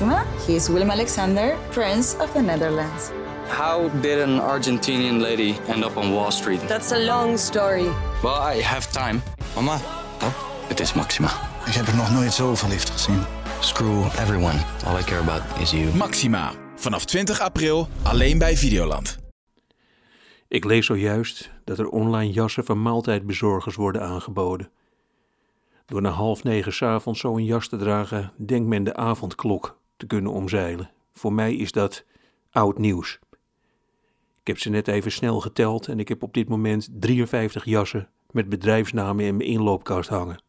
Maxima. He is Willem Alexander, Prince of the Netherlands. How did an Argentinian lady end up on Wall Street? That's a long story. Well, I have time. Mama, Oh, het is Maxima. ik heb er nog nooit zo verliefd gezien. Screw everyone. All I care about is you. Maxima. Vanaf 20 april alleen bij Videoland. Ik lees zojuist dat er online jassen van maaltijdbezorgers worden aangeboden. Door na half negen s'avonds zo'n jas te dragen, denkt men de avondklok te kunnen omzeilen. Voor mij is dat oud nieuws. Ik heb ze net even snel geteld en ik heb op dit moment 53 jassen met bedrijfsnamen in mijn inloopkast hangen.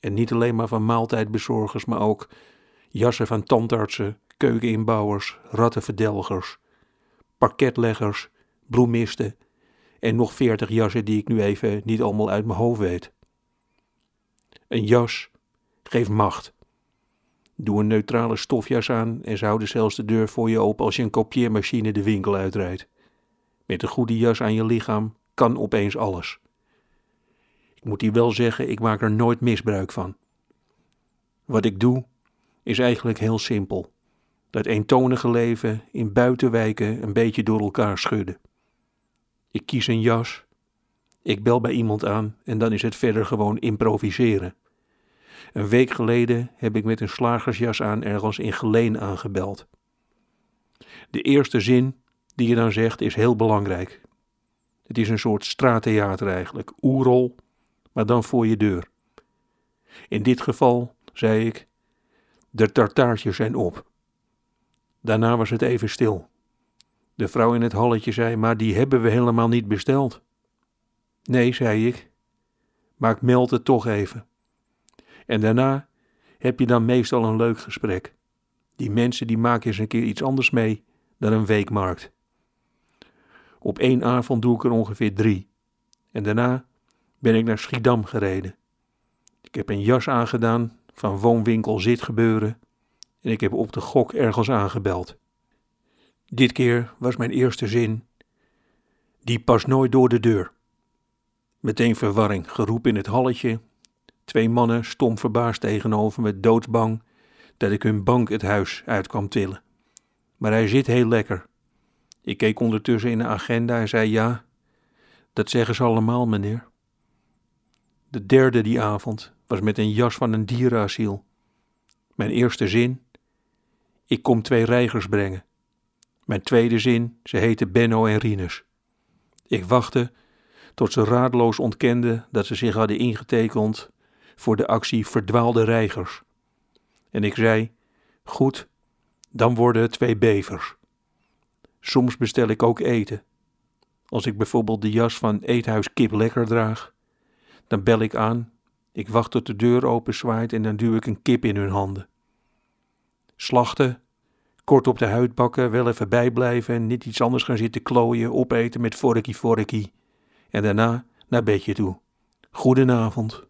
En niet alleen maar van maaltijdbezorgers, maar ook jassen van tandartsen, keukeninbouwers, rattenverdelgers, parketleggers, bloemisten en nog 40 jassen die ik nu even niet allemaal uit mijn hoofd weet. Een jas geeft macht. Doe een neutrale stofjas aan en ze houden zelfs de deur voor je open als je een kopieermachine de winkel uitrijdt. Met een goede jas aan je lichaam kan opeens alles. Ik moet hier wel zeggen, ik maak er nooit misbruik van. Wat ik doe, is eigenlijk heel simpel. Dat eentonige leven in buitenwijken een beetje door elkaar schudden. Ik kies een jas, ik bel bij iemand aan en dan is het verder gewoon improviseren. Een week geleden heb ik met een slagersjas aan ergens in Geleen aangebeld. De eerste zin die je dan zegt is heel belangrijk. Het is een soort straattheater eigenlijk, oerol, maar dan voor je deur. In dit geval zei ik: De tartaartjes zijn op. Daarna was het even stil. De vrouw in het halletje zei: Maar die hebben we helemaal niet besteld. Nee, zei ik, maar ik meld het toch even. En daarna heb je dan meestal een leuk gesprek. Die mensen die maken eens een keer iets anders mee dan een weekmarkt. Op één avond doe ik er ongeveer drie. En daarna ben ik naar Schiedam gereden. Ik heb een jas aangedaan van woonwinkel zitgebeuren en ik heb op de gok ergens aangebeld. Dit keer was mijn eerste zin: Die past nooit door de deur. Meteen verwarring, geroep in het halletje. Twee mannen stom verbaasd tegenover me, doodsbang dat ik hun bank het huis uit kwam tillen. Maar hij zit heel lekker. Ik keek ondertussen in de agenda en zei: Ja, dat zeggen ze allemaal, meneer. De derde die avond was met een jas van een dierenasiel. Mijn eerste zin: Ik kom twee reigers brengen. Mijn tweede zin: Ze heten Benno en Rinus. Ik wachtte tot ze raadloos ontkenden dat ze zich hadden ingetekend voor de actie Verdwaalde Reigers. En ik zei: Goed, dan worden het twee bevers. Soms bestel ik ook eten. Als ik bijvoorbeeld de jas van Eethuis Kip Lekker draag, dan bel ik aan, ik wacht tot de deur open zwaait en dan duw ik een kip in hun handen. Slachten, kort op de huid bakken, wel even bijblijven, niet iets anders gaan zitten klooien, opeten met vorkie vorkie en daarna naar bedje toe. Goedenavond.